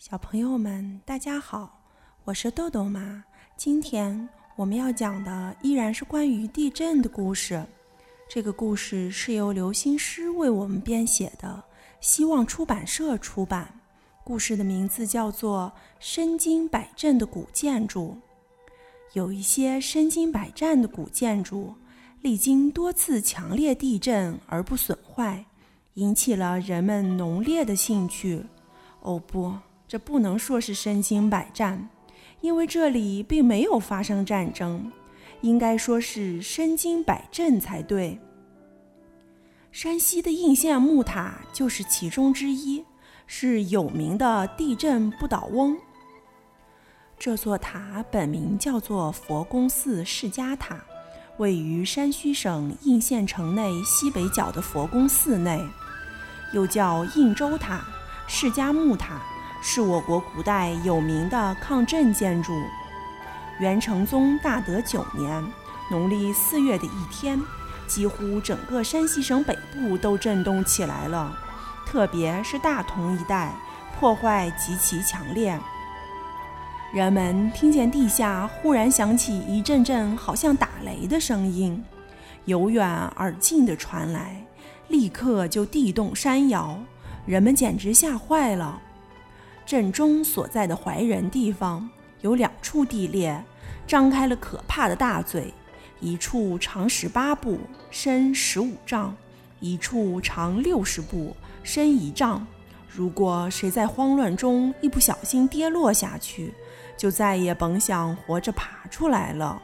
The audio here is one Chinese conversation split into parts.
小朋友们，大家好，我是豆豆妈。今天我们要讲的依然是关于地震的故事。这个故事是由刘星师为我们编写的，希望出版社出版。故事的名字叫做《身经百战的古建筑》。有一些身经百战的古建筑，历经多次强烈地震而不损坏，引起了人们浓烈的兴趣。哦不，这不能说是身经百战，因为这里并没有发生战争，应该说是身经百震才对。山西的应县木塔就是其中之一，是有名的地震不倒翁。这座塔本名叫做佛宫寺释迦塔，位于山西省应县城内西北角的佛宫寺内，又叫应州塔、释迦木塔，是我国古代有名的抗震建筑。元成宗大德九年，农历四月的一天，几乎整个山西省北部都震动起来了，特别是大同一带，破坏极其强烈。人们听见地下忽然响起一阵阵好像打雷的声音，由远而近的传来，立刻就地动山摇，人们简直吓坏了。震中所在的怀仁地方有两处地裂，张开了可怕的大嘴，一处长十八步，深十五丈；一处长六十步，深一丈。如果谁在慌乱中一不小心跌落下去，就再也甭想活着爬出来了。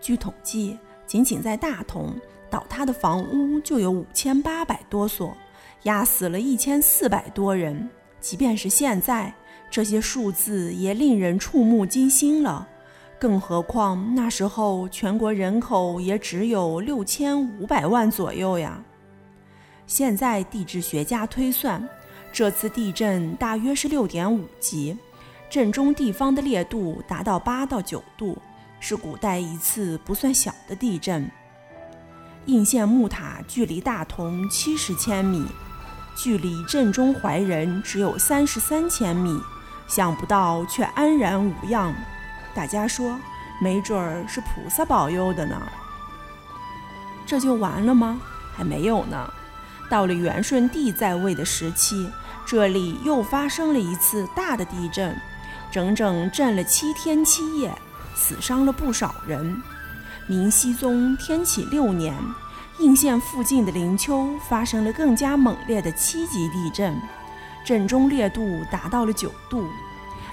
据统计，仅仅在大同，倒塌的房屋就有五千八百多所，压死了一千四百多人。即便是现在，这些数字也令人触目惊心了。更何况那时候全国人口也只有六千五百万左右呀。现在地质学家推算，这次地震大约是六点五级。震中地方的烈度达到八到九度，是古代一次不算小的地震。应县木塔距离大同七十千米，距离震中怀仁只有三十三千米，想不到却安然无恙。大家说，没准儿是菩萨保佑的呢。这就完了吗？还没有呢。到了元顺帝在位的时期，这里又发生了一次大的地震。整整震了七天七夜，死伤了不少人。明熹宗天启六年，应县附近的灵丘发生了更加猛烈的七级地震，震中烈度达到了九度，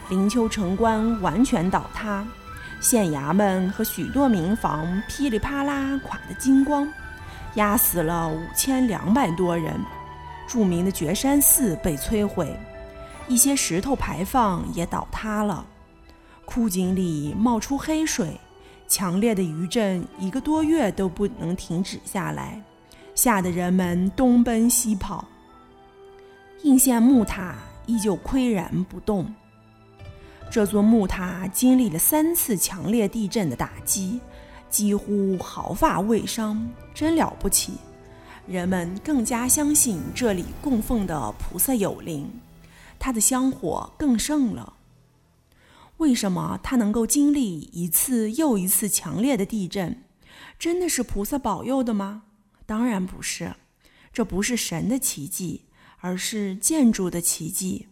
灵丘城关完全倒塌，县衙门和许多民房噼里啪啦垮得精光，压死了五千两百多人。著名的觉山寺被摧毁。一些石头牌坊也倒塌了，枯井里冒出黑水，强烈的余震一个多月都不能停止下来，吓得人们东奔西跑。应县木塔依旧岿然不动。这座木塔经历了三次强烈地震的打击，几乎毫发未伤，真了不起。人们更加相信这里供奉的菩萨有灵。它的香火更盛了。为什么它能够经历一次又一次强烈的地震？真的是菩萨保佑的吗？当然不是，这不是神的奇迹，而是建筑的奇迹。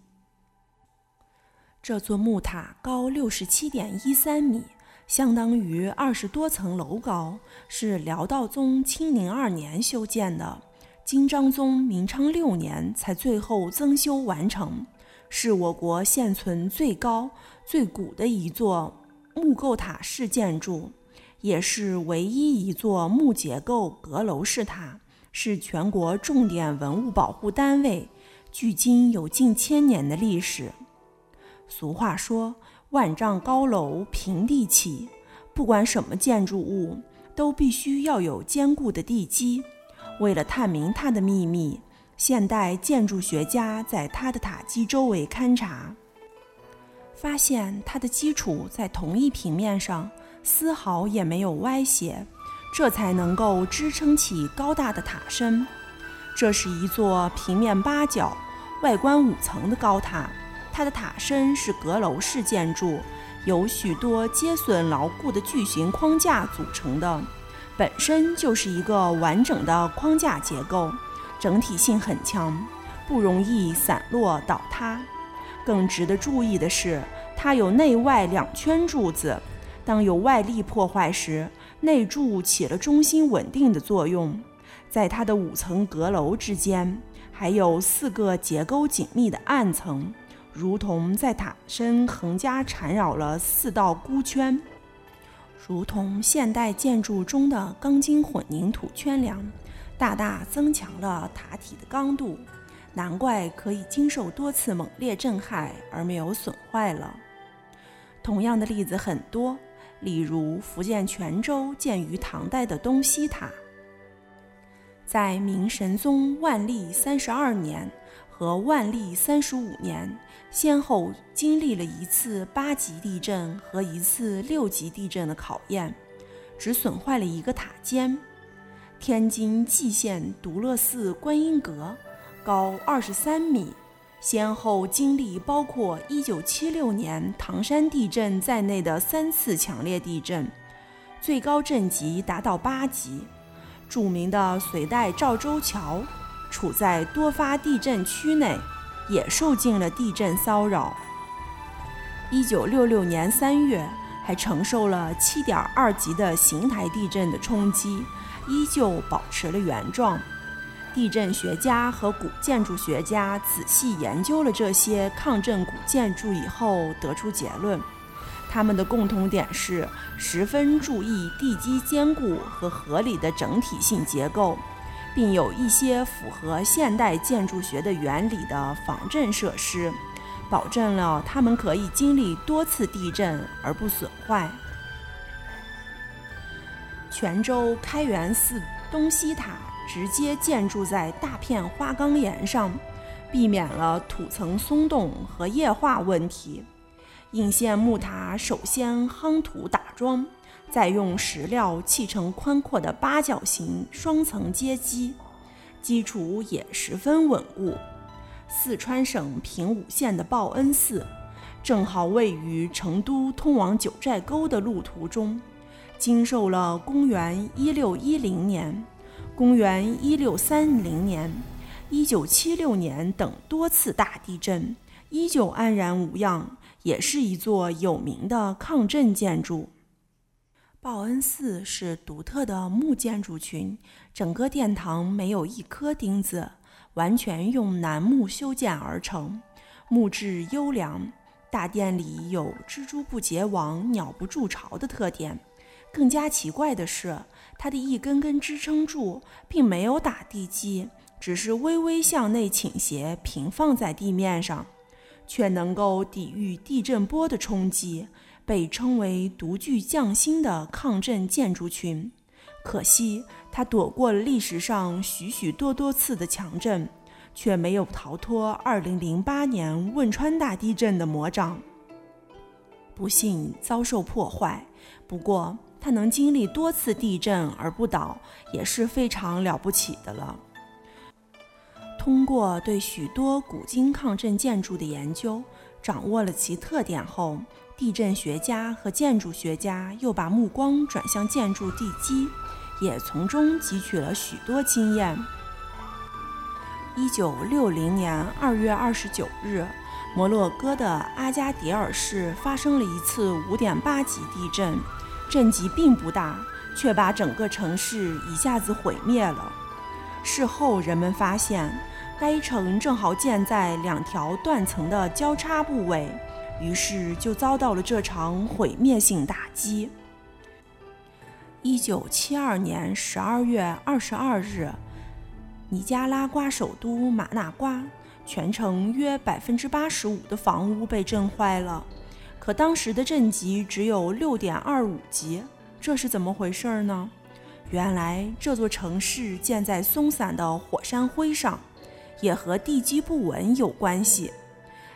这座木塔高六十七点一三米，相当于二十多层楼高，是辽道宗清宁二年修建的，金章宗明昌六年才最后增修完成。是我国现存最高、最古的一座木构塔式建筑，也是唯一一座木结构阁楼式塔，是全国重点文物保护单位，距今有近千年的历史。俗话说：“万丈高楼平地起”，不管什么建筑物，都必须要有坚固的地基。为了探明它的秘密。现代建筑学家在它的塔基周围勘察，发现它的基础在同一平面上，丝毫也没有歪斜，这才能够支撑起高大的塔身。这是一座平面八角、外观五层的高塔。它的塔身是阁楼式建筑，由许多接榫牢固的巨型框架组成的，本身就是一个完整的框架结构，整体性很强，不容易散落倒塌。更值得注意的是，它有内外两圈柱子，当有外力破坏时，内柱起了中心稳定的作用。在它的五层阁楼之间，还有四个结构紧密的暗层。如同在塔身横加缠绕了四道箍圈，如同现代建筑中的钢筋混凝土圈梁，大大增强了塔体的刚度，难怪可以经受多次猛烈震撼而没有损坏了。同样的例子很多，例如福建泉州建于唐代的东西塔，在明神宗万历三十二年。和万历三十五年，先后经历了一次八级地震和一次六级地震的考验，只损坏了一个塔尖。天津蓟县独乐寺观音阁，高二十三米，先后经历包括一九七六年唐山地震在内的三次强烈地震，最高震级达到八级。著名的隋代赵州桥。处在多发地震区内，也受尽了地震骚扰。一九六六年三月，还承受了七点二级的邢台地震的冲击，依旧保持了原状。地震学家和古建筑学家仔细研究了这些抗震古建筑以后，得出结论：他们的共同点是十分注意地基坚固和合理的整体性结构。并有一些符合现代建筑学的原理的防震设施，保证了它们可以经历多次地震而不损坏。泉州开元寺东西塔直接建筑在大片花岗岩上，避免了土层松动和液化问题。应县木塔首先夯土打桩。再用石料砌成宽阔的八角形双层阶基，基础也十分稳固。四川省平武县的报恩寺，正好位于成都通往九寨沟的路途中，经受了公元一六一零年、公元一六三零年、一九七六年等多次大地震，依旧安然无恙，也是一座有名的抗震建筑。报恩寺是独特的木建筑群，整个殿堂没有一颗钉子，完全用楠木修建而成，木质优良。大殿里有蜘蛛不结网、鸟不筑巢的特点。更加奇怪的是，它的一根根支撑柱并没有打地基，只是微微向内倾斜，平放在地面上，却能够抵御地震波的冲击。被称为独具匠心的抗震建筑群，可惜它躲过了历史上许许多多次的强震，却没有逃脱2008年汶川大地震的魔掌，不幸遭受破坏。不过，它能经历多次地震而不倒，也是非常了不起的了。通过对许多古今抗震建筑的研究，掌握了其特点后。地震学家和建筑学家又把目光转向建筑地基，也从中汲取了许多经验。一九六零年二月二十九日，摩洛哥的阿加迪尔市发生了一次五点八级地震，震级并不大，却把整个城市一下子毁灭了。事后人们发现，该城正好建在两条断层的交叉部位。于是就遭到了这场毁灭性打击。一九七二年十二月二十二日，尼加拉瓜首都马纳瓜全城约百分之八十五的房屋被震坏了，可当时的震级只有六点二五级，这是怎么回事呢？原来这座城市建在松散的火山灰上，也和地基不稳有关系。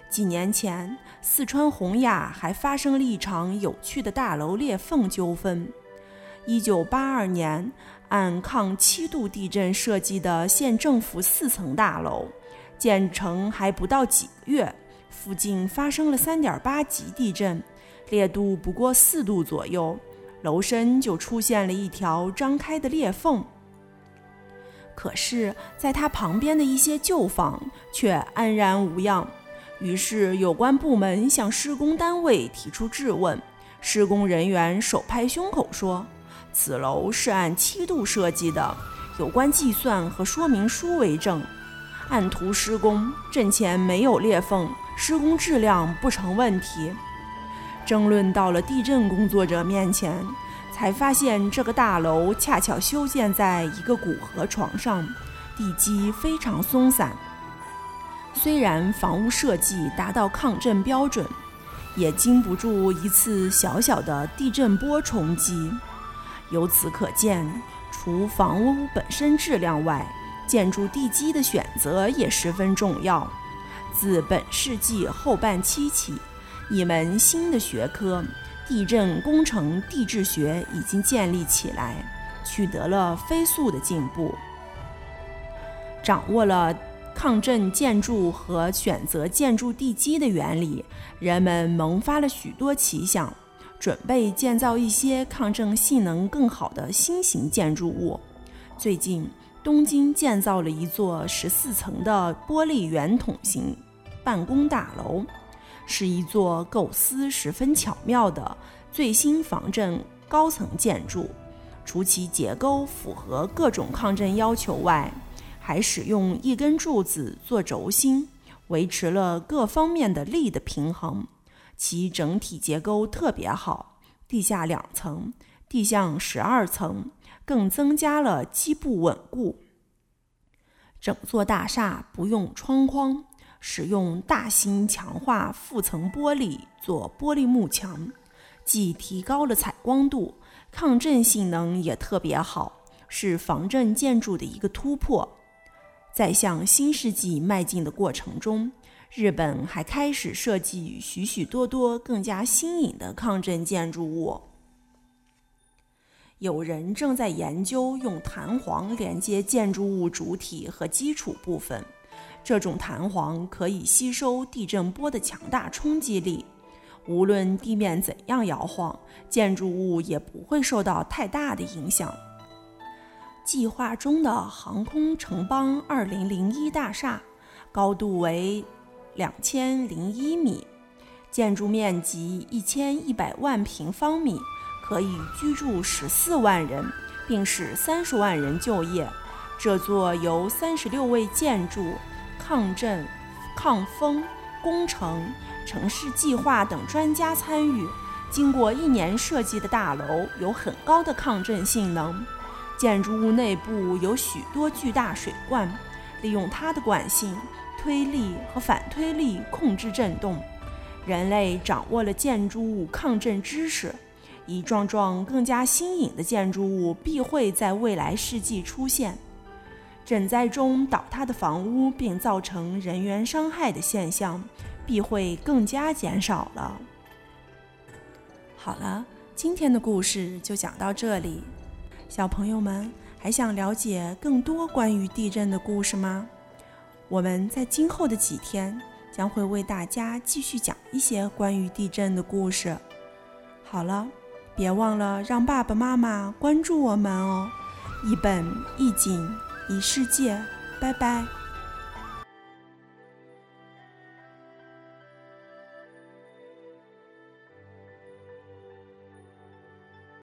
几年前，四川洪雅还发生了一场有趣的大楼裂缝纠纷。一九八二年，按抗七度地震设计的县政府四层大楼，建成还不到几个月，附近发生了3.8级地震，烈度不过四度左右，楼身就出现了一条张开的裂缝。可是，在它旁边的一些旧房却安然无恙。于是，有关部门向施工单位提出质问，施工人员手拍胸口说：“此楼是按七度设计的，有关计算和说明书为证。按图施工，震前没有裂缝，施工质量不成问题。”争论到了地震工作者面前。才发现这个大楼恰巧修建在一个古河床上，地基非常松散。虽然房屋设计达到抗震标准，也经不住一次小小的地震波冲击。由此可见，除房屋本身质量外，建筑地基的选择也十分重要。自本世纪后半期起，一门新的学科。地震工程地质学已经建立起来，取得了飞速的进步。掌握了抗震建筑和选择建筑地基的原理，人们萌发了许多奇想，准备建造一些抗震性能更好的新型建筑物。最近，东京建造了一座十四层的玻璃圆筒形办公大楼。是一座构思十分巧妙的最新防震高层建筑。除其结构符合各种抗震要求外，还使用一根柱子做轴心，维持了各方面的力的平衡。其整体结构特别好，地下两层，地上十二层，更增加了基部稳固。整座大厦不用窗框。使用大型强化覆层玻璃做玻璃幕墙，既提高了采光度，抗震性能也特别好，是防震建筑的一个突破。在向新世纪迈进的过程中，日本还开始设计许许多多更加新颖的抗震建筑物。有人正在研究用弹簧连接建筑物主体和基础部分。这种弹簧可以吸收地震波的强大冲击力，无论地面怎样摇晃，建筑物也不会受到太大的影响。计划中的航空城邦2001大厦，高度为2001米，建筑面积1100万平方米，可以居住14万人，并使30万人就业。这座由36位建筑。抗震、抗风、工程、城市计划等专家参与，经过一年设计的大楼有很高的抗震性能。建筑物内部有许多巨大水罐，利用它的惯性、推力和反推力控制震动。人类掌握了建筑物抗震知识，一幢幢更加新颖的建筑物必会在未来世纪出现。震灾中倒塌的房屋并造成人员伤害的现象，必会更加减少了。好了，今天的故事就讲到这里。小朋友们还想了解更多关于地震的故事吗？我们在今后的几天将会为大家继续讲一些关于地震的故事。好了，别忘了让爸爸妈妈关注我们哦。一本一景。一世界，拜拜。